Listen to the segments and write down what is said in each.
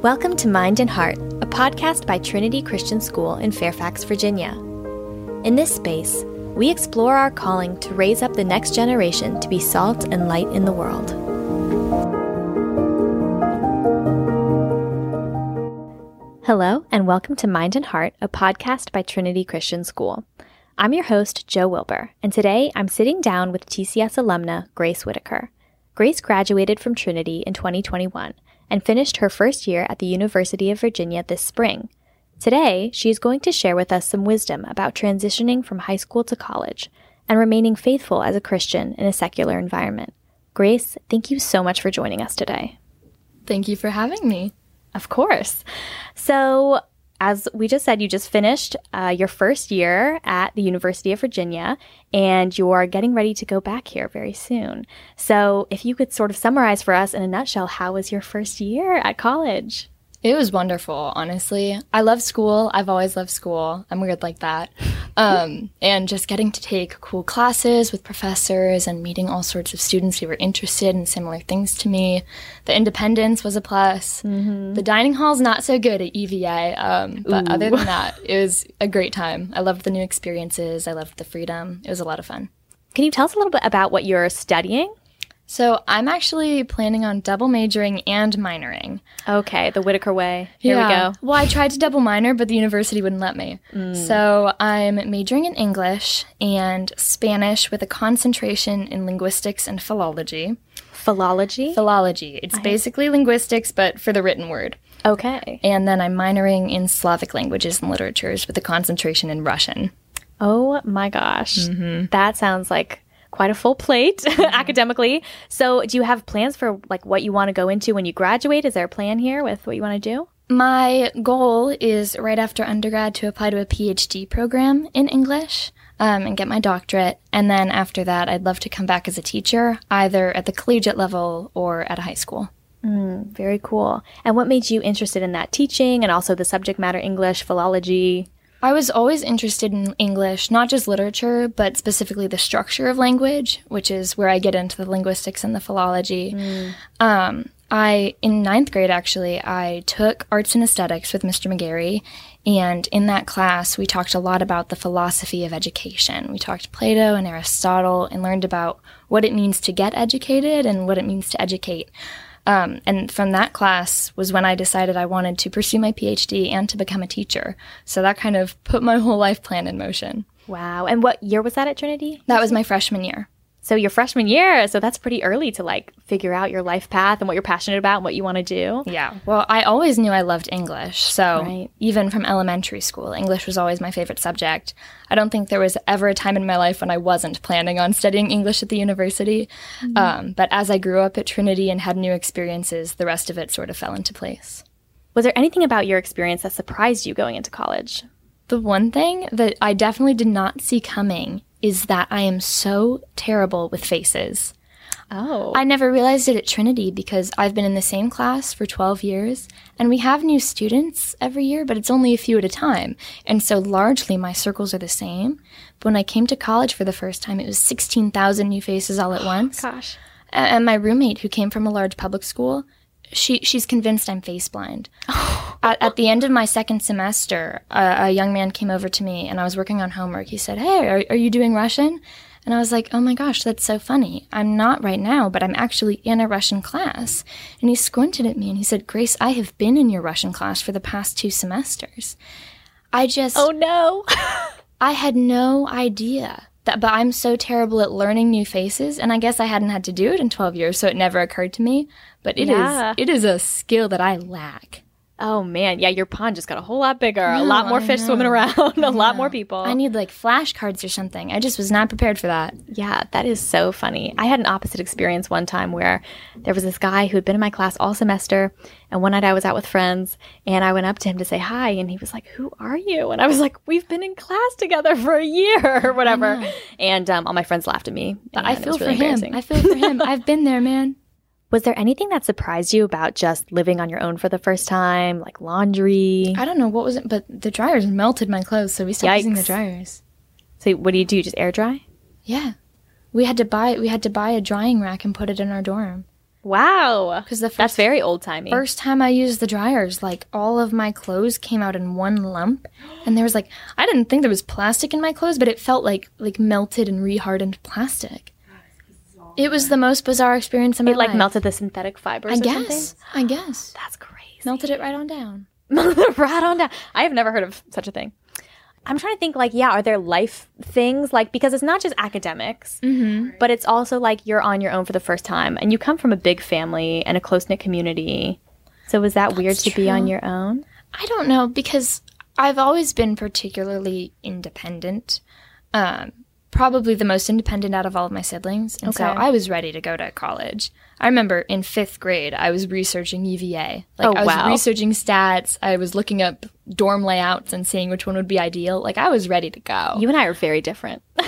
Welcome to Mind and Heart, a podcast by Trinity Christian School in Fairfax, Virginia. In this space, we explore our calling to raise up the next generation to be salt and light in the world. Hello, and welcome to Mind and Heart, a podcast by Trinity Christian School. I'm your host, Joe Wilbur, and today I'm sitting down with TCS alumna Grace Whitaker. Grace graduated from Trinity in 2021 and finished her first year at the University of Virginia this spring. Today, she is going to share with us some wisdom about transitioning from high school to college and remaining faithful as a Christian in a secular environment. Grace, thank you so much for joining us today. Thank you for having me. Of course. So, as we just said, you just finished uh, your first year at the University of Virginia and you're getting ready to go back here very soon. So, if you could sort of summarize for us in a nutshell, how was your first year at college? It was wonderful, honestly. I love school. I've always loved school. I'm weird like that. Um, and just getting to take cool classes with professors and meeting all sorts of students who were interested in similar things to me. The independence was a plus. Mm-hmm. The dining hall's not so good at UVA. Um, but Ooh. other than that, it was a great time. I loved the new experiences. I loved the freedom. It was a lot of fun. Can you tell us a little bit about what you're studying? So I'm actually planning on double majoring and minoring. Okay, the Whitaker way. Here yeah. we go. Well, I tried to double minor, but the university wouldn't let me. Mm. So I'm majoring in English and Spanish with a concentration in linguistics and philology. Philology? Philology. It's I basically linguistics, but for the written word. Okay. And then I'm minoring in Slavic languages and literatures with a concentration in Russian. Oh my gosh. Mm-hmm. That sounds like quite a full plate mm-hmm. academically. So, do you have plans for like what you want to go into when you graduate? Is there a plan here with what you want to do? My goal is right after undergrad to apply to a PhD program in English um, and get my doctorate. And then after that, I'd love to come back as a teacher, either at the collegiate level or at a high school. Mm, very cool. And what made you interested in that teaching and also the subject matter English, philology? I was always interested in English, not just literature, but specifically the structure of language, which is where I get into the linguistics and the philology. Mm. Um, I, in ninth grade, actually, I took arts and aesthetics with Mr. McGarry. And in that class, we talked a lot about the philosophy of education. We talked Plato and Aristotle and learned about what it means to get educated and what it means to educate. Um, and from that class was when I decided I wanted to pursue my PhD and to become a teacher. So that kind of put my whole life plan in motion. Wow. And what year was that at Trinity? That was my freshman year. So your freshman year, so that's pretty early to like figure out your life path and what you're passionate about and what you want to do. Yeah. Well, I always knew I loved English. So right. even from elementary school, English was always my favorite subject. I don't think there was ever a time in my life when I wasn't planning on studying English at the university. Mm-hmm. Um, but as I grew up at Trinity and had new experiences, the rest of it sort of fell into place. Was there anything about your experience that surprised you going into college? The one thing that I definitely did not see coming is that I am so terrible with faces. Oh. I never realized it at Trinity because I've been in the same class for 12 years and we have new students every year, but it's only a few at a time. And so largely my circles are the same. But when I came to college for the first time, it was 16,000 new faces all at oh, once. Gosh. And my roommate, who came from a large public school, she she's convinced I'm face blind. at, at, the end of my second semester, a, a, young man came over to me and I was working on homework. He said, "Hey, are, are you doing Russian?" And I was like, "Oh my gosh, that's so funny. I'm not right now, but I'm actually in a Russian class." And he squinted at me and he said, "Grace, I have been in your Russian class for the past two semesters." I just Oh no. I had no idea that, but I'm so terrible at learning new faces, and I guess I hadn't had to do it in 12 years, so it never occurred to me. But it yeah. is, it is a skill that I lack. Oh man, yeah, your pond just got a whole lot bigger, no, a lot more fish swimming around, a lot more people. I need like flashcards or something. I just was not prepared for that. Yeah, that is so funny. I had an opposite experience one time where there was this guy who had been in my class all semester, and one night I was out with friends, and I went up to him to say hi, and he was like, "Who are you?" And I was like, "We've been in class together for a year or whatever." And um, all my friends laughed at me. But I feel really for him. I feel for him. I've been there, man. Was there anything that surprised you about just living on your own for the first time, like laundry? I don't know what was it, but the dryers melted my clothes, so we stopped Yikes. using the dryers. So what do you do? Just air dry? Yeah. We had to buy we had to buy a drying rack and put it in our dorm. Wow. Because the That's very old timey. first time I used the dryers, like all of my clothes came out in one lump, and there was like I didn't think there was plastic in my clothes, but it felt like like melted and rehardened plastic. It was the most bizarre experience of my It like melted the synthetic fibers. I or guess. something? I guess. That's crazy. Melted it right on down. Melted it right on down. I have never heard of such a thing. I'm trying to think, like, yeah, are there life things like because it's not just academics, but it's also like you're on your own for the first time, and you come from a big family and a close knit community. So was that weird to be on your own? I don't know because I've always been particularly independent. Um, probably the most independent out of all of my siblings. And so I was ready to go to college. I remember in fifth grade, I was researching UVA. Like Oh, I was wow. researching stats. I was looking up dorm layouts and seeing which one would be ideal. Like I was ready to go. You and I are very different.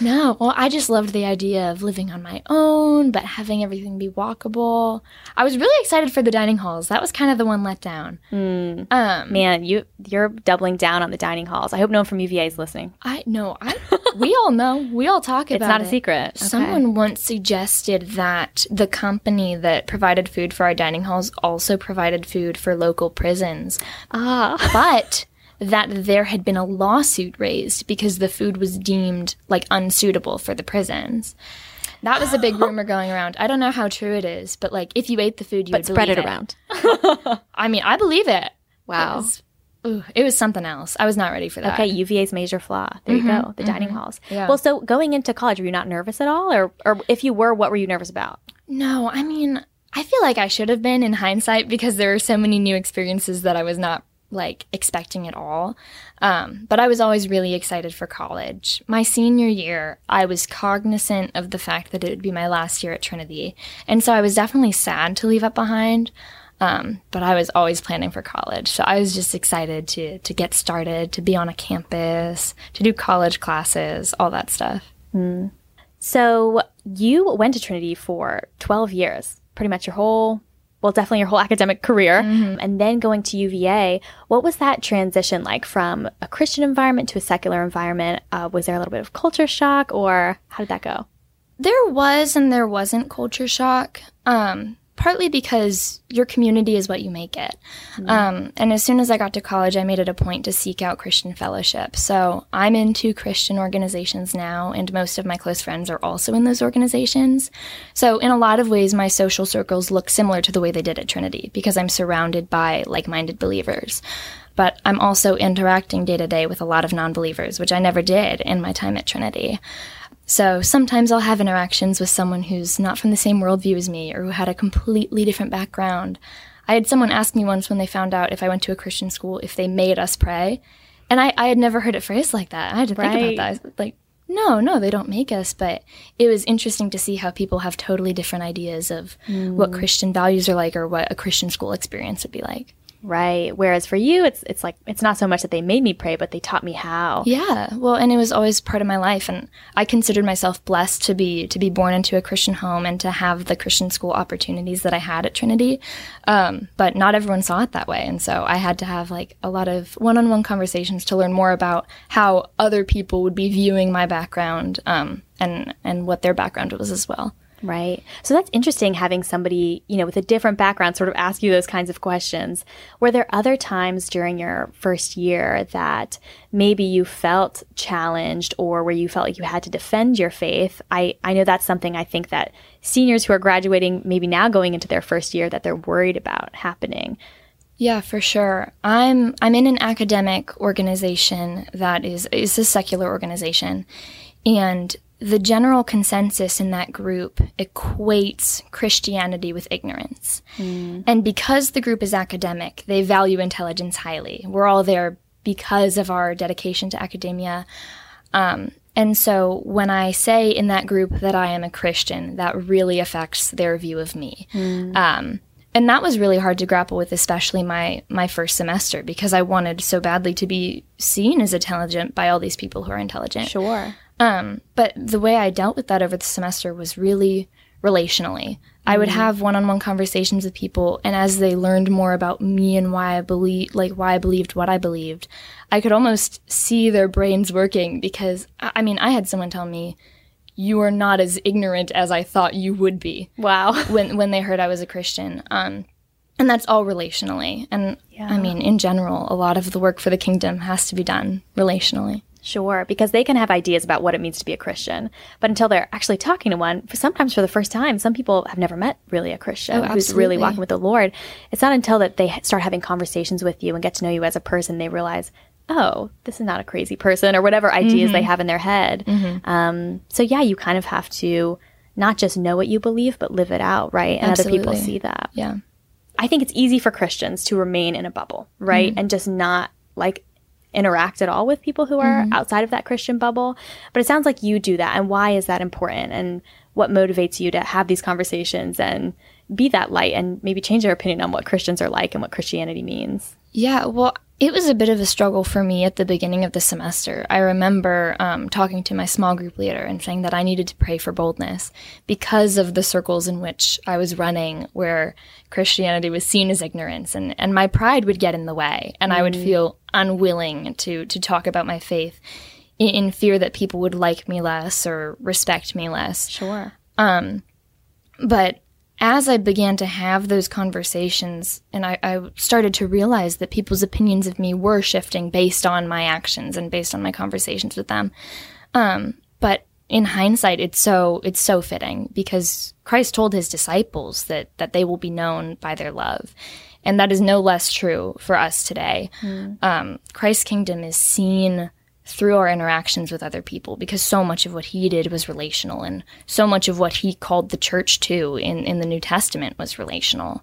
No, well, I just loved the idea of living on my own, but having everything be walkable. I was really excited for the dining halls. That was kind of the one let down. Um, Man, you you're doubling down on the dining halls. I hope no one from UVA is listening. I no, I we all know. We all talk about it. It's not a it. secret. Okay. Someone once suggested that the company that provided food for our dining halls also provided food for local prisons, ah, but that there had been a lawsuit raised because the food was deemed like unsuitable for the prisons. That was a big rumor going around. I don't know how true it is, but like if you ate the food, you but would spread it believe around. I mean, I believe it. Wow. It was, ooh, it was something else. I was not ready for that. Okay, UVA's major flaw. There you mm-hmm, go. The mm-hmm. dining halls. Yeah. Well, so going into college, were you not nervous at all, or or if you were, what were you nervous about? No, I mean, I feel like I should have been in hindsight because there were so many new experiences that I was not like expecting at all. Um, but I was always really excited for college. My senior year, I was cognizant of the fact that it would be my last year at Trinity. And so I was definitely sad to leave it behind. Um, but I was always planning for college. So I was just excited to, to get started, to be on a campus, to do college classes, all that stuff. So you went to Trinity for 12 years, pretty much your whole, well, definitely your whole academic career. And then going to UVA, what was that transition like from a Christian environment to a secular environment? Uh, was there a little bit of culture shock or how did that go? There was and there wasn't culture shock. Um, partly because your community is what you make it. Um, and as soon as I got to college, I made it a point to seek out Christian fellowship. So I'm in two Christian organizations now, and most of my close friends are also in those organizations. So in a lot of ways, my social circles look similar to the way they did at Trinity because I'm surrounded by like minded believers. But I'm also interacting day to day with a lot of non believers, which I never did in my time at Trinity. So sometimes I'll have interactions with someone who's not from the same worldview as me or who had a completely different background. I had someone ask me once when they found out if I went to a Christian school if they made us pray. And I, I had never heard it phrased like that. I had to think about that. Like, no, no, they don't make us. But it was interesting to see how people have totally different ideas of what mm. Christian values are like or what a Christian school experience would be like. Right. Whereas for you, it's it's like it's not so much that they made me pray, but they taught me how. Yeah, well, and it was always part of my life, and I considered myself blessed to be to be born into a Christian home and to have the Christian school opportunities that I had at Trinity. Um, but not everyone saw it that way, and so I had to have like a lot of one-on-one conversations to learn more about how other people would be viewing my background um, and and what their background was as well. Right. So that's interesting having somebody, you know, with a different background sort of ask you those kinds of questions. Were there other times during your first year that maybe you felt challenged or where you felt like you had to defend your faith? I, I know that's something I think that seniors who are graduating, maybe now going into their first year, that they're worried about happening. Yeah, for sure. I'm I'm in an academic organization that is is a secular organization, and the general consensus in that group equates Christianity with ignorance. And because the group is academic, they value intelligence highly. We're all there because of our dedication to academia. Um, and so when I say in that group that I am a Christian, that really affects their view of me. Um, and that was really hard to grapple with, especially my my first semester, because I wanted so badly to be seen as intelligent by all these people who are intelligent. Sure. Um, but the way I dealt with that over the semester was really relationally. I would have one-on-one conversations with people, and as they learned more about me and why I believe, like why I believed what I believed, I could almost see their brains working. Because I I mean, I had someone tell me, you are not as ignorant as I thought you would be. Wow. when when they heard I was a Christian. Um, and that's all relationally. And yeah. I mean, in general, a lot of the work for the kingdom has to be done relationally. Sure, because they can have ideas about what it means to be a Christian, but until they're actually talking to one, sometimes for the first time, some people have never met really a Christian oh, who's really walking with the Lord. It's not until that they start having conversations with you and get to know you as a person they realize, oh, this is not a crazy person, or whatever ideas mm-hmm. they have in their head. Mm-hmm. Um, so yeah, you kind of have to not just know what you believe, but live it out, right? And Absolutely. other people see that. Yeah. I think it's easy for Christians to remain in a bubble, right? Mm-hmm. And just not like interact at all with people who are mm-hmm. outside of that Christian bubble. But it sounds like you do that. And why is that important? And what motivates you to have these conversations and be that light and maybe change your opinion on what Christians are like and what Christianity means? Yeah, well, it was a bit of a struggle for me at the beginning of the semester. I remember um, talking to my small group leader and saying that I needed to pray for boldness because of the circles in which I was running, where Christianity was seen as ignorance, and, and my pride would get in the way, and mm. I would mm. feel unwilling to to talk about my faith in, in, fear that people would like me less or respect me less. Sure. Um, but as I began to have those conversations and I, I, started to realize that people's opinions of me were shifting based on my actions and based on my conversations with them. Um, but in hindsight, it's so it's so fitting because Christ told his disciples that that they will be known by their love, and that is no less true for us today. Mm. Um, Christ's kingdom is seen through our interactions with other people because so much of what he did was relational and so much of what he called the church to in, in the New Testament was relational.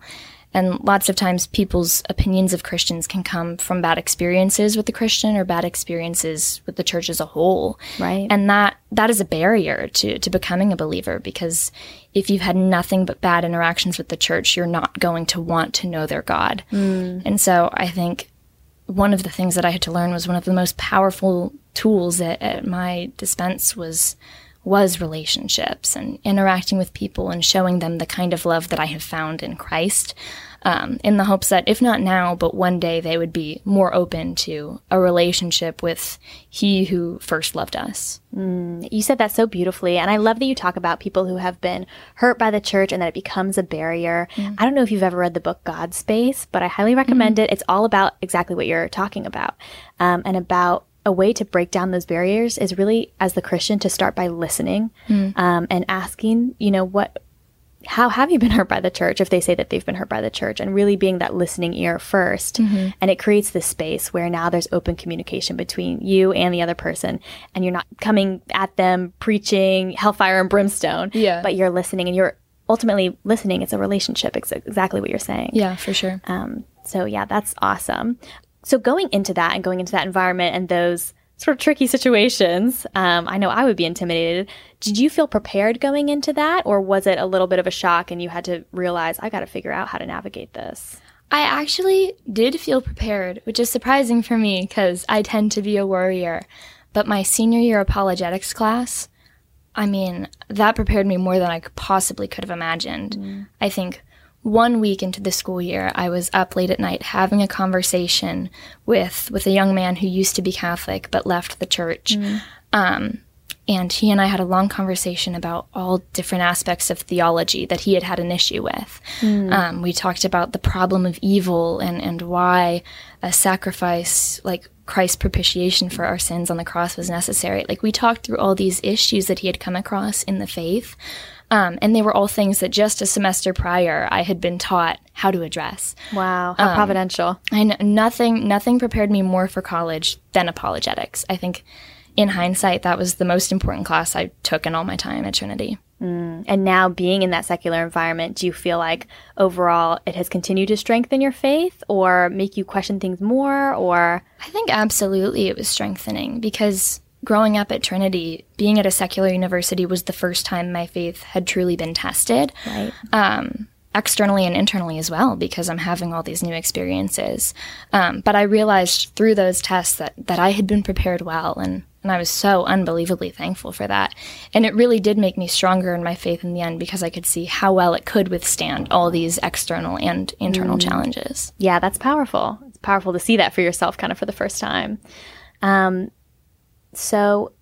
And lots of times people's opinions of Christians can come from bad experiences with the Christian or bad experiences with the church as a whole. Right. And that that is a barrier to, to becoming a believer because if you've had nothing but bad interactions with the church, you're not going to want to know their God. Mm. And so I think one of the things that I had to learn was one of the most powerful tools at, at my dispense was was relationships and interacting with people and showing them the kind of love that I have found in Christ, um, in the hopes that if not now, but one day they would be more open to a relationship with He who first loved us. Mm, you said that so beautifully, and I love that you talk about people who have been hurt by the church and that it becomes a barrier. Mm. I don't know if you've ever read the book God Space, but I highly recommend mm. it. It's all about exactly what you're talking about, um, and about a way to break down those barriers is really as the christian to start by listening mm. um, and asking you know what how have you been hurt by the church if they say that they've been hurt by the church and really being that listening ear 1st mm-hmm. and it creates this space where now there's open communication between you and the other person and you're not coming at them preaching hellfire and brimstone yeah. but you're listening and you're ultimately listening it's a relationship it's exactly what you're saying yeah for sure um, so yeah that's awesome so going into that and going into that environment and those sort of tricky situations, um, I know I would be intimidated. Did you feel prepared going into that, or was it a little bit of a shock and you had to realize I got to figure out how to navigate this? I actually did feel prepared, which is surprising for me because I tend to be a worrier. But my senior year apologetics class, I mean, that prepared me more than I possibly could have imagined. Mm. I think one week into the school year, I was up late at night having a conversation with with a young man who used to be Catholic but left the church. Mm. Um, and he and I had a long conversation about all different aspects of theology that he had had an issue with. Mm. Um, we talked about the problem of evil and, and why a sacrifice like Christ's propitiation for our sins on the cross was necessary. Like, we talked through all these issues that he had come across in the faith. Um, and they were all things that just a semester prior I had been taught how to address. Wow, how um, providential! I know nothing. Nothing prepared me more for college than apologetics. I think, in hindsight, that was the most important class I took in all my time at Trinity. Mm. And now, being in that secular environment, do you feel like overall it has continued to strengthen your faith, or make you question things more? Or I think absolutely it was strengthening because growing up at Trinity, being at a secular university was the first time my faith had truly been tested. Right. Um, externally and internally as well, because I'm having all these new experiences. Um, but I realized through those tests that, that I had been prepared well, and, and I was so unbelievably thankful for that. And it really did make me stronger in my faith in the end because I could see how well it could withstand all these external and internal mm. challenges. Yeah, that's powerful. It's powerful to see that for yourself kind of for the first time. Um, so,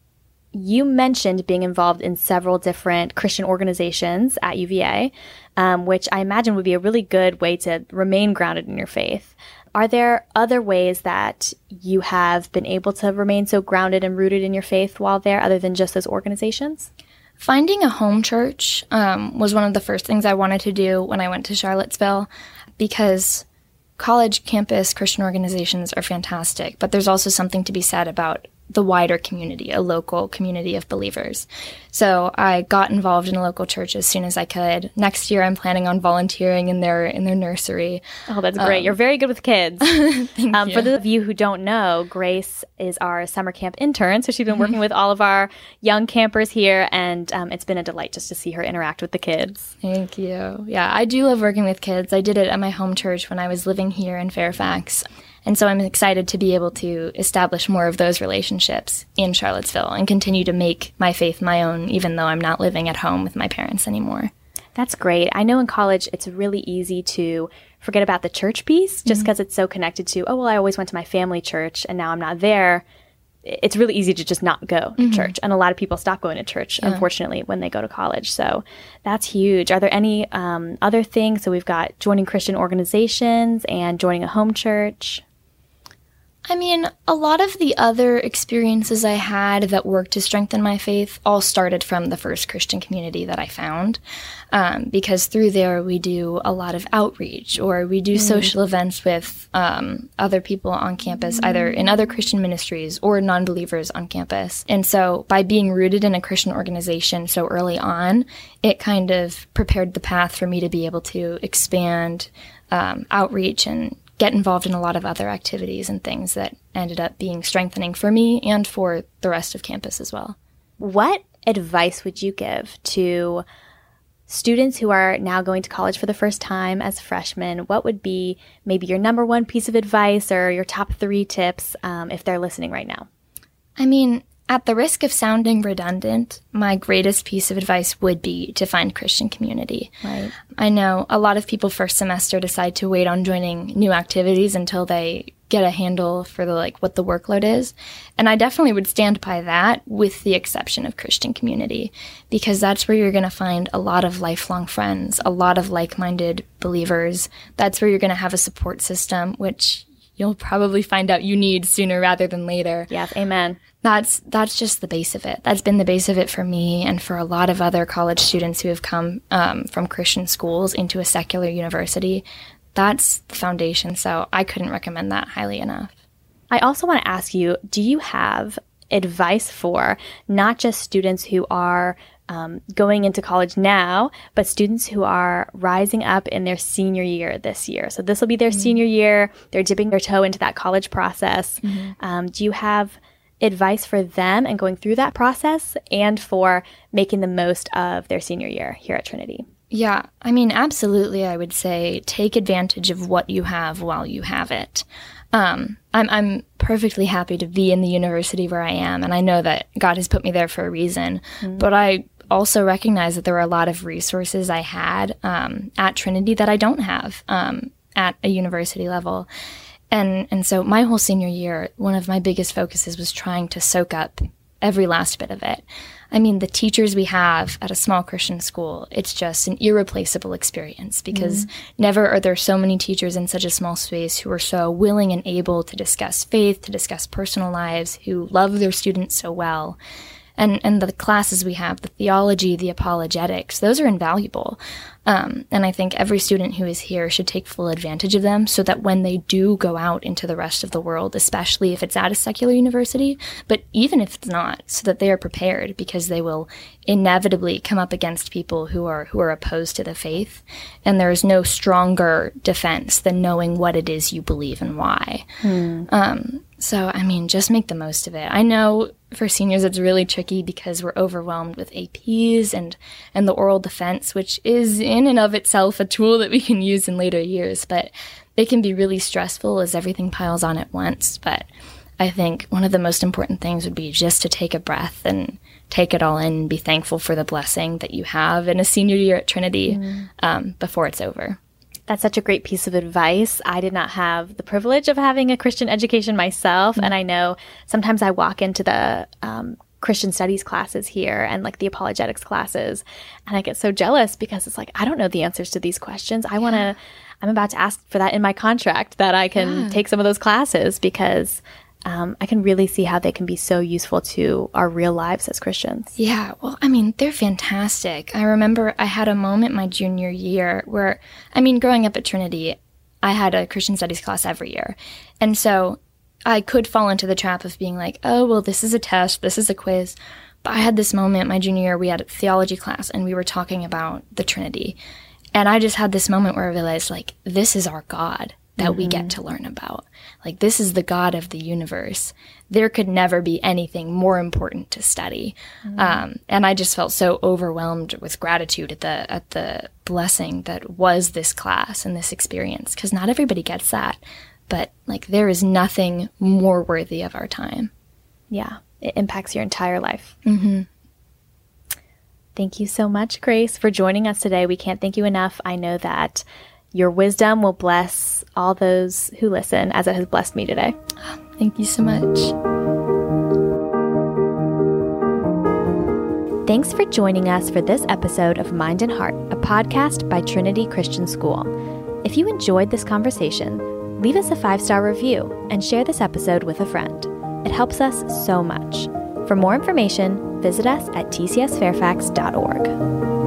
you mentioned being involved in several different Christian organizations at UVA, um, which I imagine would be a really good way to remain grounded in your faith. Are there other ways that you have been able to remain so grounded and rooted in your faith while there, other than just those organizations? Finding a home church um, was one of the first things I wanted to do when I went to Charlottesville because college campus Christian organizations are fantastic, but there's also something to be said about the wider community, a local community of believers. So I got involved in a local church as soon as I could. Next year, I'm planning on volunteering in their in their nursery. Oh, that's great! Um, You're very good with kids. um, for those of you who don't know, Grace is our summer camp intern, so she's been working with all of our young campers here, and um, it's been a delight just to see her interact with the kids. Thank you. Yeah, I do love working with kids. I did it at my home church when I was living here in Fairfax. And so I'm excited to be able to establish more of those relationships in Charlottesville and continue to make my faith my own, even though I'm not living at home with my parents anymore. That's great. I know in college it's really easy to forget about the church piece just because mm-hmm. it's so connected to, oh, well, I always went to my family church and now I'm not there. It's really easy to just not go to mm-hmm. church. And a lot of people stop going to church, yeah. unfortunately, when they go to college. So that's huge. Are there any um, other things? So we've got joining Christian organizations and joining a home church. I mean, a lot of the other experiences I had that worked to strengthen my faith all started from the first Christian community that I found. Um, because through there, we do a lot of outreach or we do mm. social events with um, other people on campus, mm. either in other Christian ministries or non believers on campus. And so, by being rooted in a Christian organization so early on, it kind of prepared the path for me to be able to expand um, outreach and get involved in a lot of other activities and things that ended up being strengthening for me and for the rest of campus as well. What advice would you give to students who are now going to college for the first time as freshmen? What would be maybe your number one piece of advice or your top three tips um, if they're listening right now? I mean, at the risk of sounding redundant, my greatest piece of advice would be to find Christian community. Right. I know a lot of people first semester decide to wait on joining new activities until they get a handle for the like what the workload is. And I definitely would stand by that with the exception of Christian community because that's where you're going to find a lot of lifelong friends, a lot of like-minded believers. That's where you're going to have a support system which you'll probably find out you need sooner rather than later. Yes, amen. That's that's just the base of it. That's been the base of it for me and for a lot of other college students who have come um, from Christian schools into a secular university. That's the foundation. So I couldn't recommend that highly enough. I also want to ask you: Do you have advice for not just students who are um, going into college now, but students who are rising up in their senior year this year. So this will be their mm-hmm. senior year. They're dipping their toe into that college process. Mm-hmm. Um, do you have advice for them and going through that process and for making the most of their senior year here at Trinity? Yeah, I mean, absolutely. I would say take advantage of what you have while you have it. Um, I'm, I'm perfectly happy to be in the university where I am, and I know that God has put me there for a reason. Mm-hmm. But I also recognize that there were a lot of resources I had um, at Trinity that I don't have um, at a university level. And, and so my whole senior year, one of my biggest focuses was trying to soak up every last bit of it. I mean, the teachers we have at a small Christian school, it's just an irreplaceable experience because mm never are there so many teachers in such a small space who are so willing and able to discuss faith, to discuss personal lives, who love their students so well and and the classes we have, the theology, the apologetics, those are invaluable. Um, and I think every student who is here should take full advantage of them so that when they do go out into the rest of the world, especially if it's at a secular university, but even if it's not, so that they are prepared because they will inevitably come up against people who are who are opposed to the faith. And there is no stronger defense than knowing what it is you believe and why. Hmm. Um, so, I mean, just make the most of it. I know for seniors it's really tricky because we're overwhelmed with APs and, and the oral defense, which is in and of itself a tool that we can use in later years, but it can be really stressful as everything piles on at once. But I think one of the most important things would be just to take a breath and take it all in and be thankful for the blessing that you have in a senior year at Trinity mm. um, before it's over. That's such a great piece of advice. I did not have the privilege of having a Christian education myself, mm-hmm. and I know sometimes I walk into the um, Christian studies classes here and like the apologetics classes. And I get so jealous because it's like, I don't know the answers to these questions. I want to, I'm about to ask for that in my contract that I can Yeah. take some of those classes because um, I can really see how they can be so useful to our real lives as Christians. Yeah, well, I mean, they're fantastic. I remember I had a moment my junior year where, I mean, growing up at Trinity, I had a Christian studies class every year. And so I could fall into the trap of being like, oh, well, this is a test, this is a quiz. But I had this moment my junior year, we had a theology class and we were talking about the Trinity. And I just had this moment where I realized, like, this is our God that we get to learn about. Like, this is the God of the universe. There could never be anything more important to study. Um, and I just felt so overwhelmed with gratitude at the at the blessing that was this class and this experience. Because not everybody gets that, but like, there is nothing more worthy of our time. Yeah, it impacts your entire life. Mm-hmm. Thank you so much, Grace, for joining us today. We can't thank you enough. I know that your wisdom will bless all those who listen as it has blessed me today. Thank you so much. Thanks for joining us for this episode of Mind and Heart, a podcast by Trinity Christian School. If you enjoyed this conversation, leave us a five star review and share this episode with a friend. It helps us so much. For more information, visit us at tcsfairfax.org.